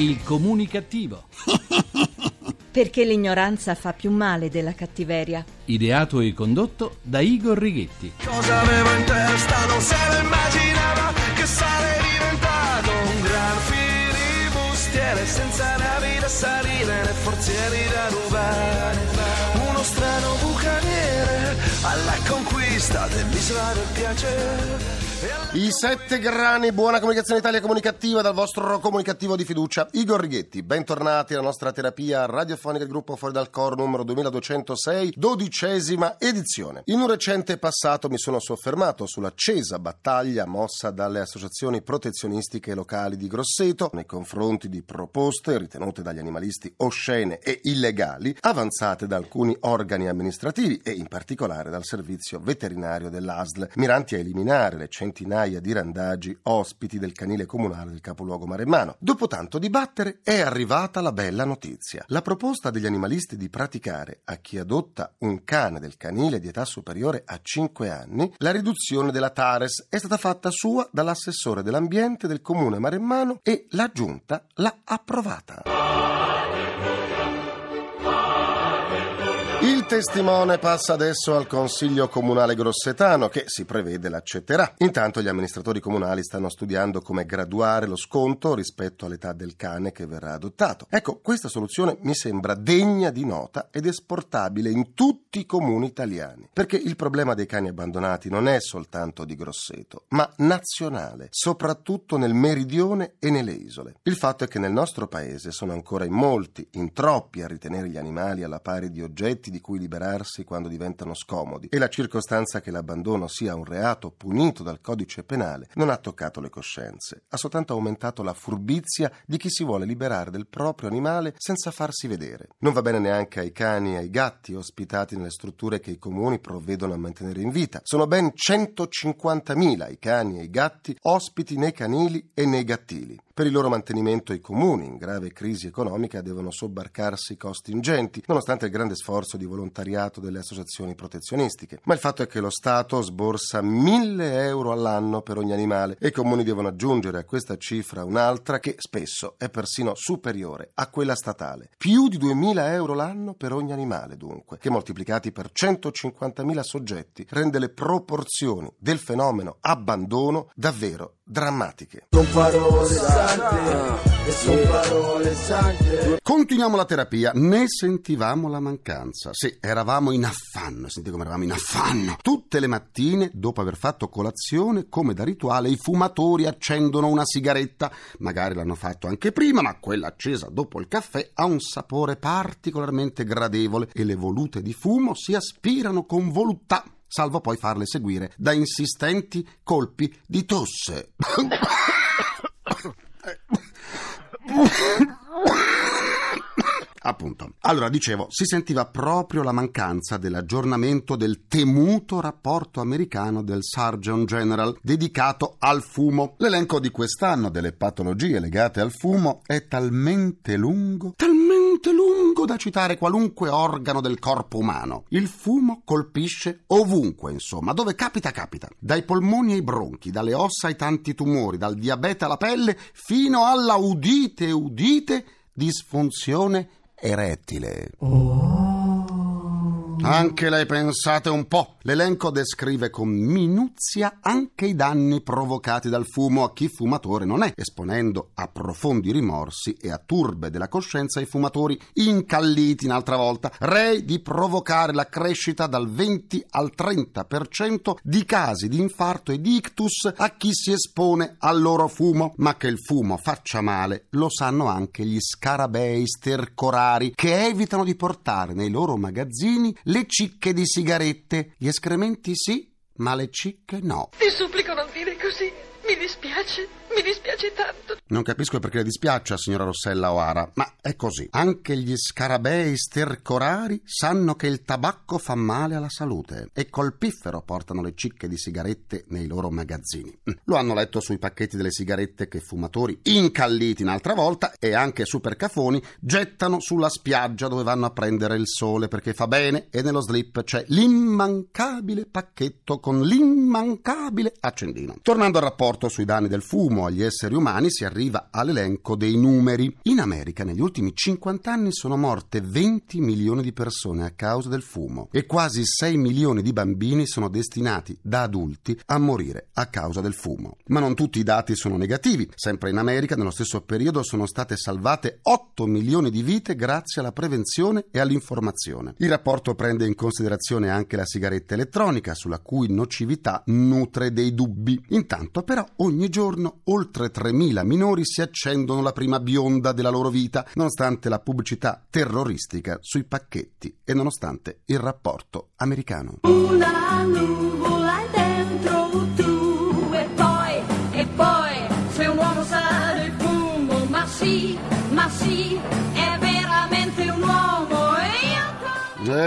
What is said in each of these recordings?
Il comunicativo. Perché l'ignoranza fa più male della cattiveria. Ideato e condotto da Igor Righetti. Cosa avevo in testa non se lo immaginava che sarei diventato un gran filibustiere senza navi da salire né forzieri da rubare. Uno strano bucaniere alla conquista dell'isola del piacere. I sette grani, buona comunicazione Italia comunicativa dal vostro comunicativo di fiducia, Igor Righetti. Bentornati alla nostra terapia radiofonica del gruppo Fuori dal Coro numero 2206, dodicesima edizione. In un recente passato mi sono soffermato sull'accesa battaglia mossa dalle associazioni protezionistiche locali di Grosseto nei confronti di proposte ritenute dagli animalisti oscene e illegali, avanzate da alcuni organi amministrativi e in particolare dal servizio veterinario dell'ASL, miranti a eliminare le centinaia di randagi ospiti del canile comunale del capoluogo maremmano. Dopo tanto dibattere è arrivata la bella notizia. La proposta degli animalisti di praticare a chi adotta un cane del canile di età superiore a 5 anni la riduzione della Tares è stata fatta sua dall'assessore dell'ambiente del comune maremmano e la giunta l'ha approvata. Testimone passa adesso al Consiglio Comunale Grossetano che si prevede l'accetterà. Intanto gli amministratori comunali stanno studiando come graduare lo sconto rispetto all'età del cane che verrà adottato. Ecco, questa soluzione mi sembra degna di nota ed esportabile in tutti i comuni italiani, perché il problema dei cani abbandonati non è soltanto di Grosseto, ma nazionale, soprattutto nel meridione e nelle isole. Il fatto è che nel nostro paese sono ancora in molti, in troppi a ritenere gli animali alla pari di oggetti di cui liberarsi quando diventano scomodi e la circostanza che l'abbandono sia un reato punito dal codice penale non ha toccato le coscienze, ha soltanto aumentato la furbizia di chi si vuole liberare del proprio animale senza farsi vedere. Non va bene neanche ai cani e ai gatti ospitati nelle strutture che i comuni provvedono a mantenere in vita. Sono ben 150.000 i cani e i gatti ospiti nei canili e nei gattili. Per il loro mantenimento i comuni, in grave crisi economica, devono sobbarcarsi costi ingenti, nonostante il grande sforzo di volontariato delle associazioni protezionistiche. Ma il fatto è che lo Stato sborsa 1000 euro all'anno per ogni animale e i comuni devono aggiungere a questa cifra un'altra che spesso è persino superiore a quella statale. Più di 2000 euro l'anno per ogni animale, dunque, che moltiplicati per 150.000 soggetti rende le proporzioni del fenomeno abbandono davvero drammatiche. Son parole sante, son parole sante. Continuiamo la terapia, ne sentivamo la mancanza. Sì, eravamo in affanno, sentite come eravamo in affanno. Tutte le mattine, dopo aver fatto colazione, come da rituale, i fumatori accendono una sigaretta. Magari l'hanno fatto anche prima, ma quella accesa dopo il caffè ha un sapore particolarmente gradevole e le volute di fumo si aspirano con voluttà salvo poi farle seguire da insistenti colpi di tosse. Appunto. Allora, dicevo, si sentiva proprio la mancanza dell'aggiornamento del temuto rapporto americano del Surgeon General dedicato al fumo. L'elenco di quest'anno delle patologie legate al fumo è talmente lungo, talmente lungo da citare qualunque organo del corpo umano. Il fumo colpisce ovunque, insomma, dove capita capita, dai polmoni ai bronchi, dalle ossa ai tanti tumori, dal diabete alla pelle, fino alla udite udite disfunzione erettile. Anche lei pensate un po'. L'elenco descrive con minuzia anche i danni provocati dal fumo a chi fumatore non è, esponendo a profondi rimorsi e a turbe della coscienza i fumatori incalliti un'altra volta, rei di provocare la crescita dal 20 al 30% di casi di infarto e di ictus a chi si espone al loro fumo. Ma che il fumo faccia male lo sanno anche gli scarabei stercorari che evitano di portare nei loro magazzini le cicche di sigarette. Gli escrementi sì, ma le cicche no. Ti supplico non dire così. Mi dispiace, mi dispiace tanto. Non capisco perché le dispiaccia, signora Rossella O'Hara, ma è così. Anche gli scarabei stercorari sanno che il tabacco fa male alla salute e col piffero portano le cicche di sigarette nei loro magazzini. Lo hanno letto sui pacchetti delle sigarette che fumatori, incalliti un'altra volta e anche super cafoni, gettano sulla spiaggia dove vanno a prendere il sole perché fa bene e nello slip c'è l'immancabile pacchetto con l'immancabile accendino. Tornando al rapporto sui danni del fumo agli esseri umani, si arriva all'elenco dei numeri. In America negli ultimi 50 anni sono morte 20 milioni di persone a causa del fumo e quasi 6 milioni di bambini sono destinati da adulti a morire a causa del fumo. Ma non tutti i dati sono negativi. Sempre in America nello stesso periodo sono state salvate 8 milioni di vite grazie alla prevenzione e all'informazione. Il rapporto prende in considerazione anche la sigaretta elettronica sulla cui nocività nutre dei dubbi. Intanto però ogni giorno oltre 3.000 minori si accendono la prima bionda della loro vita, nonostante la pubblicità terroristica sui pacchetti e nonostante il rapporto americano. Una nuvola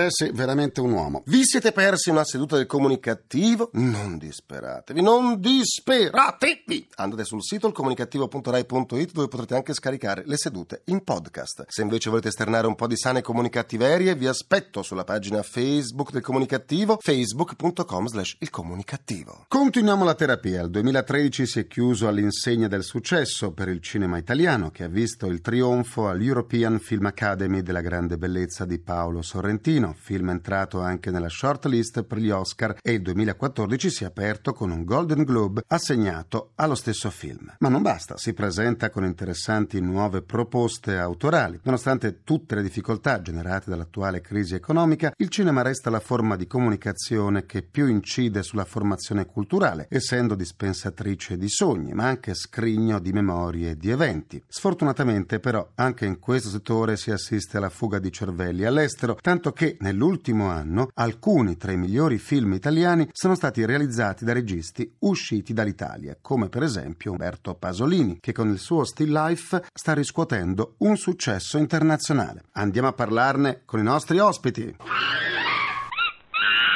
Sì, veramente un uomo. Vi siete persi una seduta del comunicativo? Non disperatevi, non disperatevi! Andate sul sito ilcomunicativo.rai.it dove potrete anche scaricare le sedute in podcast. Se invece volete esternare un po' di sane comunicattiverie, vi aspetto sulla pagina Facebook del comunicativo, facebook.com slash il comunicativo. Continuiamo la terapia. Il 2013 si è chiuso all'insegna del successo per il cinema italiano che ha visto il trionfo all'European Film Academy della grande bellezza di Paolo Sorrentino, film entrato anche nella shortlist per gli Oscar e il 2014 si è aperto con un Golden Globe assegnato allo stesso film. Ma non basta, si presenta con interessanti nuove proposte autorali. Nonostante tutte le difficoltà generate dall'attuale crisi economica, il cinema resta la forma di comunicazione che più incide sulla formazione culturale, essendo dispensatrice di sogni, ma anche scrigno di memorie e di eventi. Sfortunatamente però anche in questo settore si assiste alla fuga di cervelli all'estero, tanto che nell'ultimo anno alcuni tra i migliori film italiani sono stati realizzati da registi usciti dall'Italia, come per esempio Umberto Pasolini, che con il suo Still Life sta riscuotendo un successo internazionale. Andiamo a parlarne con i nostri ospiti.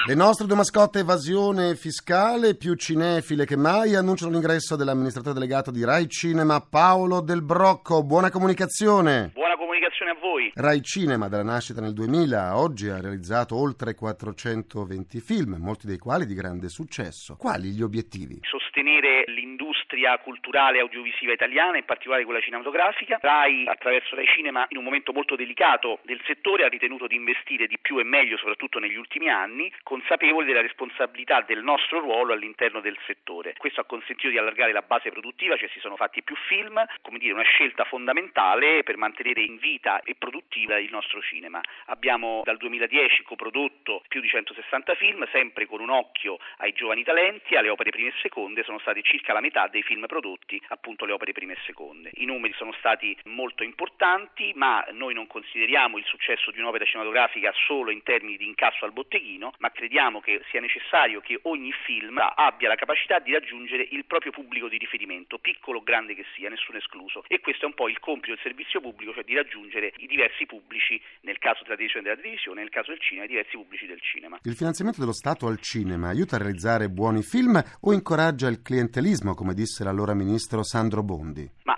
Le nostre due mascotte evasione fiscale, più cinefile che mai, annunciano l'ingresso dell'amministratore delegato di Rai Cinema Paolo Del Brocco. Buona comunicazione! Buona comunicazione a voi. Rai Cinema, dalla nascita nel 2000 a oggi, ha realizzato oltre 420 film, molti dei quali di grande successo. Quali gli obiettivi? Sostenere l'industria culturale e audiovisiva italiana, in particolare quella cinematografica. Rai, attraverso Rai Cinema, in un momento molto delicato del settore, ha ritenuto di investire di più e meglio, soprattutto negli ultimi anni, consapevoli della responsabilità del nostro ruolo all'interno del settore. Questo ha consentito di allargare la base produttiva, cioè si sono fatti più film, come dire, una scelta fondamentale per mantenere in vita e produttiva il nostro cinema. Abbiamo dal 2010 coprodotto più di 160 film, sempre con un occhio ai giovani talenti, alle opere prime e seconde, sono state circa la metà dei film prodotti, appunto le opere prime e seconde. I numeri sono stati molto importanti, ma noi non consideriamo il successo di un'opera cinematografica solo in termini di incasso al botteghino, ma crediamo che sia necessario che ogni film abbia la capacità di raggiungere il proprio pubblico di riferimento, piccolo o grande che sia, nessuno escluso. E questo è un po' il compito del servizio pubblico, cioè di raggiungere i diversi pubblici, nel caso della televisione della televisione, nel caso del cinema, i diversi pubblici del cinema. Il finanziamento dello Stato al cinema aiuta a realizzare buoni film o incoraggia il clientelismo, come disse l'allora ministro Sandro Bondi? Ma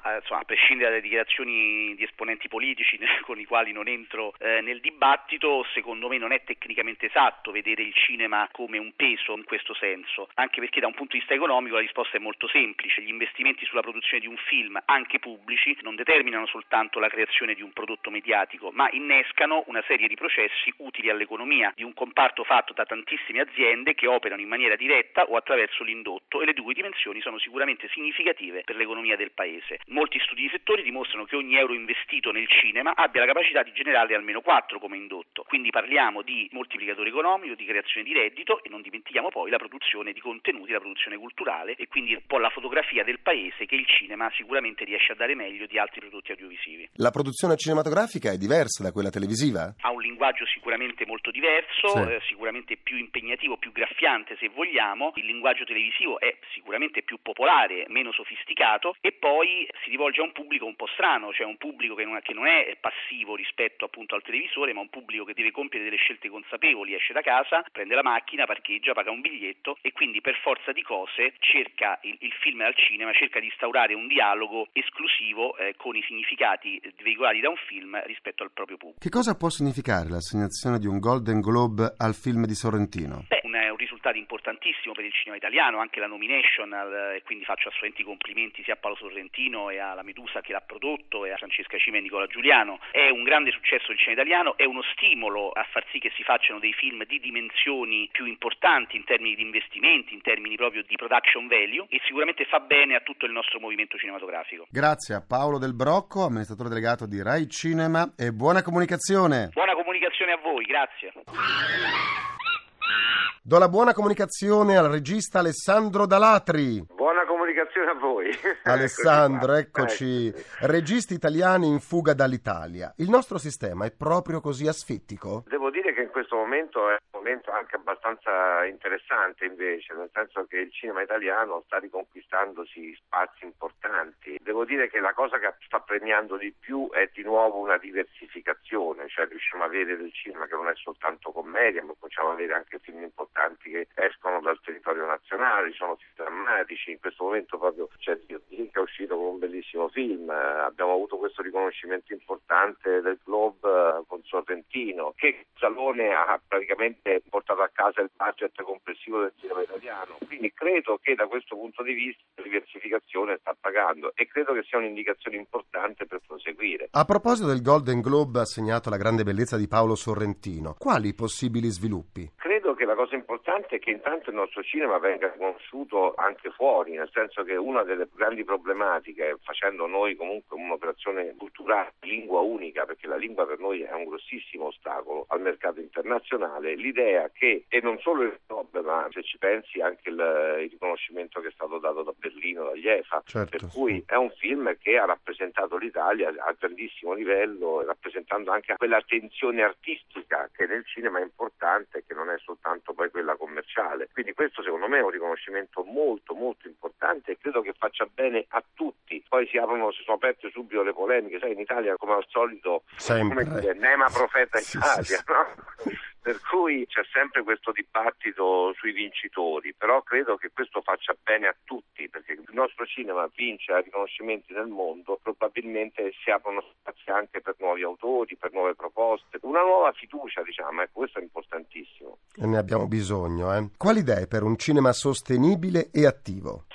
prescindere dalle dichiarazioni di esponenti politici con i quali non entro eh, nel dibattito, secondo me non è tecnicamente esatto vedere il cinema come un peso in questo senso, anche perché da un punto di vista economico la risposta è molto semplice, gli investimenti sulla produzione di un film, anche pubblici, non determinano soltanto la creazione di un prodotto mediatico, ma innescano una serie di processi utili all'economia di un comparto fatto da tantissime aziende che operano in maniera diretta o attraverso l'indotto e le due dimensioni sono sicuramente significative per l'economia del paese. Molti studi di settore dimostrano che ogni euro investito nel cinema abbia la capacità di generare almeno 4 come indotto, quindi parliamo di moltiplicatore economico, di creazione di reddito e non dimentichiamo poi la produzione di contenuti, la produzione culturale e quindi un po' la fotografia del paese che il cinema sicuramente riesce a dare meglio di altri prodotti audiovisivi. La produzione cinematografica è diversa da quella televisiva? Ha un linguaggio sicuramente molto diverso, Sì. eh, sicuramente più impegnativo, più graffiante se vogliamo, il linguaggio televisivo è sicuramente più popolare, meno sofisticato e poi si rivolge a un pubblico un po' strano, cioè un pubblico che non, che non è passivo rispetto appunto al televisore, ma un pubblico che deve compiere delle scelte consapevoli, esce da casa, prende la macchina, parcheggia, paga un biglietto e quindi per forza di cose cerca il, il film al cinema, cerca di instaurare un dialogo esclusivo eh, con i significati eh, veicolati da un film rispetto al proprio pubblico. Che cosa può significare l'assegnazione di un Golden Globe al film di Sorrentino? Beh, un, è un risultato importantissimo per il cinema italiano, anche la nomination, al- e quindi faccio assolutamente i complimenti sia a Paolo Sorrentino e a la, la Medusa che l'ha prodotto e a Francesca Cima e Nicola Giuliano. È un grande successo del cinema italiano, è uno stimolo a far sì che si facciano dei film di dimensioni più importanti in termini di investimenti, in termini proprio di production value e sicuramente fa bene a tutto il nostro movimento cinematografico. Grazie a Paolo Del Brocco, amministratore delegato di Rai Cinema e buona comunicazione. Buona comunicazione a voi, grazie. Do la buona comunicazione al regista Alessandro Dalatri. Buona comunicazione a voi. Alessandro, eccoci. Sì. Registi italiani in fuga dall'Italia. Il nostro sistema è proprio così asfittico? Devo dire che in questo momento è momento anche abbastanza interessante invece, nel senso che il cinema italiano sta riconquistandosi spazi importanti. Devo dire che la cosa che sta premiando di più è di nuovo una diversificazione, cioè riusciamo a avere del cinema che non è soltanto commedia, ma possiamo avere anche film importanti che escono dal territorio nazionale, sono film drammatici, in questo momento proprio c'è Dio che è uscito con un bellissimo film, abbiamo avuto questo riconoscimento importante del Globe eh, con Sorrentino, che Salone ha praticamente portato a casa il budget complessivo del cinema italiano, quindi credo che da questo punto di vista la diversificazione sta pagando e credo che sia un'indicazione importante per proseguire. A proposito del Golden Globe assegnato alla grande bellezza di Paolo Sorrentino, quali possibili sviluppi? Cosa importante è che intanto il nostro cinema venga conosciuto anche fuori, nel senso che una delle grandi problematiche, facendo noi comunque un'operazione culturale, lingua unica, perché la lingua per noi è un grossissimo ostacolo al mercato internazionale, l'idea che, e non solo il Nobel, ma se ci pensi anche il riconoscimento che è stato dato da Berlino, dagli EFA, Certo, per cui è un film che ha rappresentato l'Italia a grandissimo livello, rappresentando anche quella tensione artistica che nel cinema è importante e che non è soltanto poi quella commerciale. Quindi questo secondo me è un riconoscimento molto molto importante e credo che faccia bene a tutti. Poi si aprono, si sono aperte subito le polemiche, sai in Italia come al solito Sempre. come dire, Nema profeta Sì, Italia, sì, sì. no? Per cui c'è sempre questo dibattito sui vincitori, però credo che questo faccia bene a tutti, perché il nostro cinema vince a riconoscimenti nel mondo, probabilmente si aprono spazi anche per nuovi autori, per nuove proposte, una nuova fiducia, diciamo, ecco, questo è importantissimo. E ne abbiamo bisogno, eh. Quali idee per un cinema sostenibile e attivo?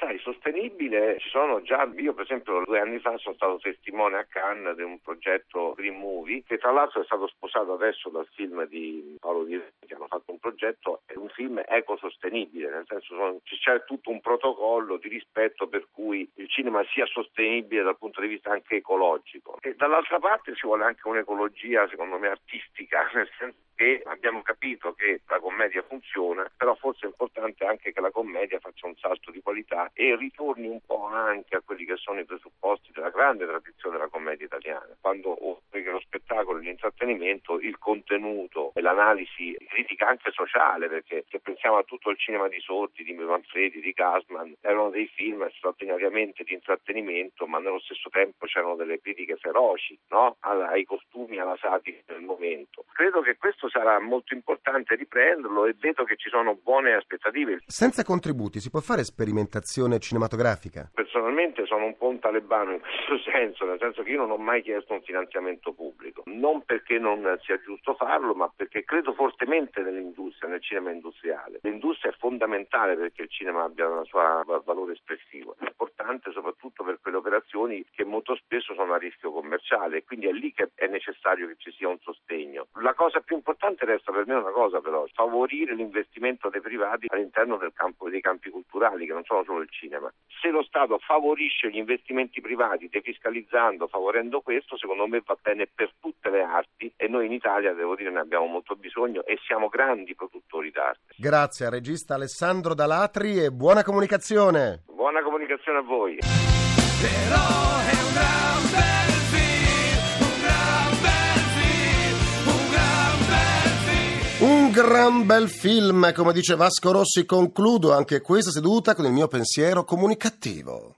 Sai, sostenibile ci sono già, io per esempio due anni fa sono stato testimone a Cannes di un progetto Green Movie che tra l'altro è stato sposato adesso dal film di Paolo Di che hanno fatto un progetto, è un film ecosostenibile, nel senso sono- c'è tutto un protocollo di rispetto per cui il cinema sia sostenibile dal punto di vista anche ecologico. E dall'altra parte ci vuole anche un'ecologia secondo me artistica, nel senso che abbiamo capito che la commedia funziona, però forse è importante anche che la commedia faccia un salto di qualità e ritorni un po' anche a quelli che sono i presupposti della grande tradizione della commedia italiana. Quando oltre che lo spettacolo l'intrattenimento, il contenuto e l'analisi critica anche sociale, perché se pensiamo a tutto il cinema di Sordi, di Manfredi, di Gasman, erano dei film straordinariamente di intrattenimento, ma nello stesso tempo c'erano delle critiche feroci no? Ai costumi, alla satira del momento. Credo che questo sarà molto importante riprenderlo e vedo che ci sono buone aspettative. Senza contributi si può fare sperimentazione cinematografica? Personalmente sono un po' un talebano in questo senso, nel senso che io non ho mai chiesto un finanziamento pubblico, non perché non sia giusto farlo, ma perché credo fortemente nell'industria, nel cinema industriale. L'industria è fondamentale perché il cinema abbia un suo valore espressivo, è importante soprattutto per quelle operazioni che molto spesso sono a rischio commerciale quindi è lì che è necessario che ci sia un sostegno. La cosa più importante resta per me una cosa però, favorire l'investimento dei privati all'interno campo, dei campi culturali che non sono solo il cinema. Se lo Stato favorisce gli investimenti privati defiscalizzando, favorendo questo, secondo me va bene per tutte le arti e noi in Italia, devo dire, ne abbiamo molto bisogno e siamo grandi produttori d'arte. Grazie al regista Alessandro Dalatri e buona comunicazione. Buona comunicazione a voi. Però è un gran gran bel film, come dice Vasco Rossi, concludo anche questa seduta con il mio pensiero comunicativo.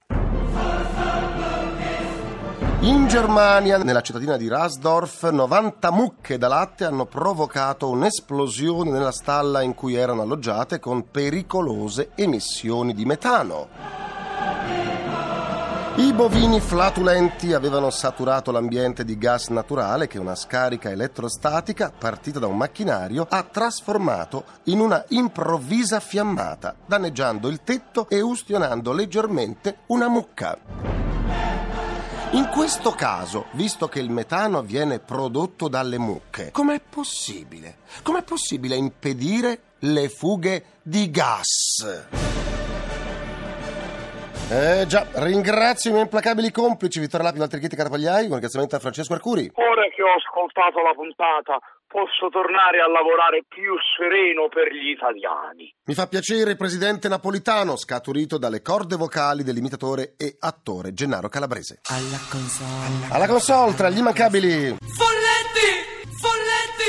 In Germania, nella cittadina di Rasdorf, 90 mucche da latte hanno provocato un'esplosione nella stalla in cui erano alloggiate con pericolose emissioni di metano. I bovini flatulenti avevano saturato l'ambiente di gas naturale che una scarica elettrostatica, partita da un macchinario, ha trasformato in una improvvisa fiammata, danneggiando il tetto e ustionando leggermente una mucca. In questo caso, visto che il metano viene prodotto dalle mucche, com'è possibile? Com'è possibile impedire le fughe di gas? Eh già, ringrazio i miei implacabili complici Vittorio Lapi, Walter Chitti, Carapagliai, con a Francesco Arcuri. Ora che ho ascoltato la puntata, posso tornare a lavorare più sereno per gli italiani. Mi fa piacere il presidente napolitano, scaturito dalle corde vocali dell'imitatore e attore Gennaro Calabrese. Alla console. Alla console, tra gli immancabili... Folletti!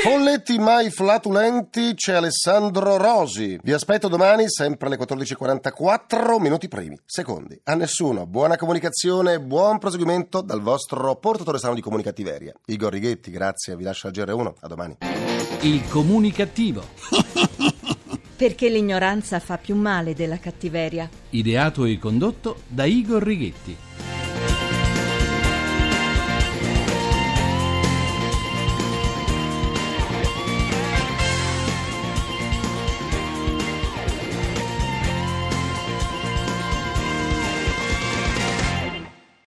Folletti! Mai flatulenti c'è Alessandro Rosi. Vi aspetto domani sempre alle 14.44 minuti primi, secondi. A nessuno. Buona comunicazione e buon proseguimento dal vostro portatore sano di comunicativeria. Igor Righetti, grazie, vi lascio a GR1. A domani. Il comunicativo. Perché l'ignoranza fa più male della cattiveria. Ideato e condotto da Igor Righetti.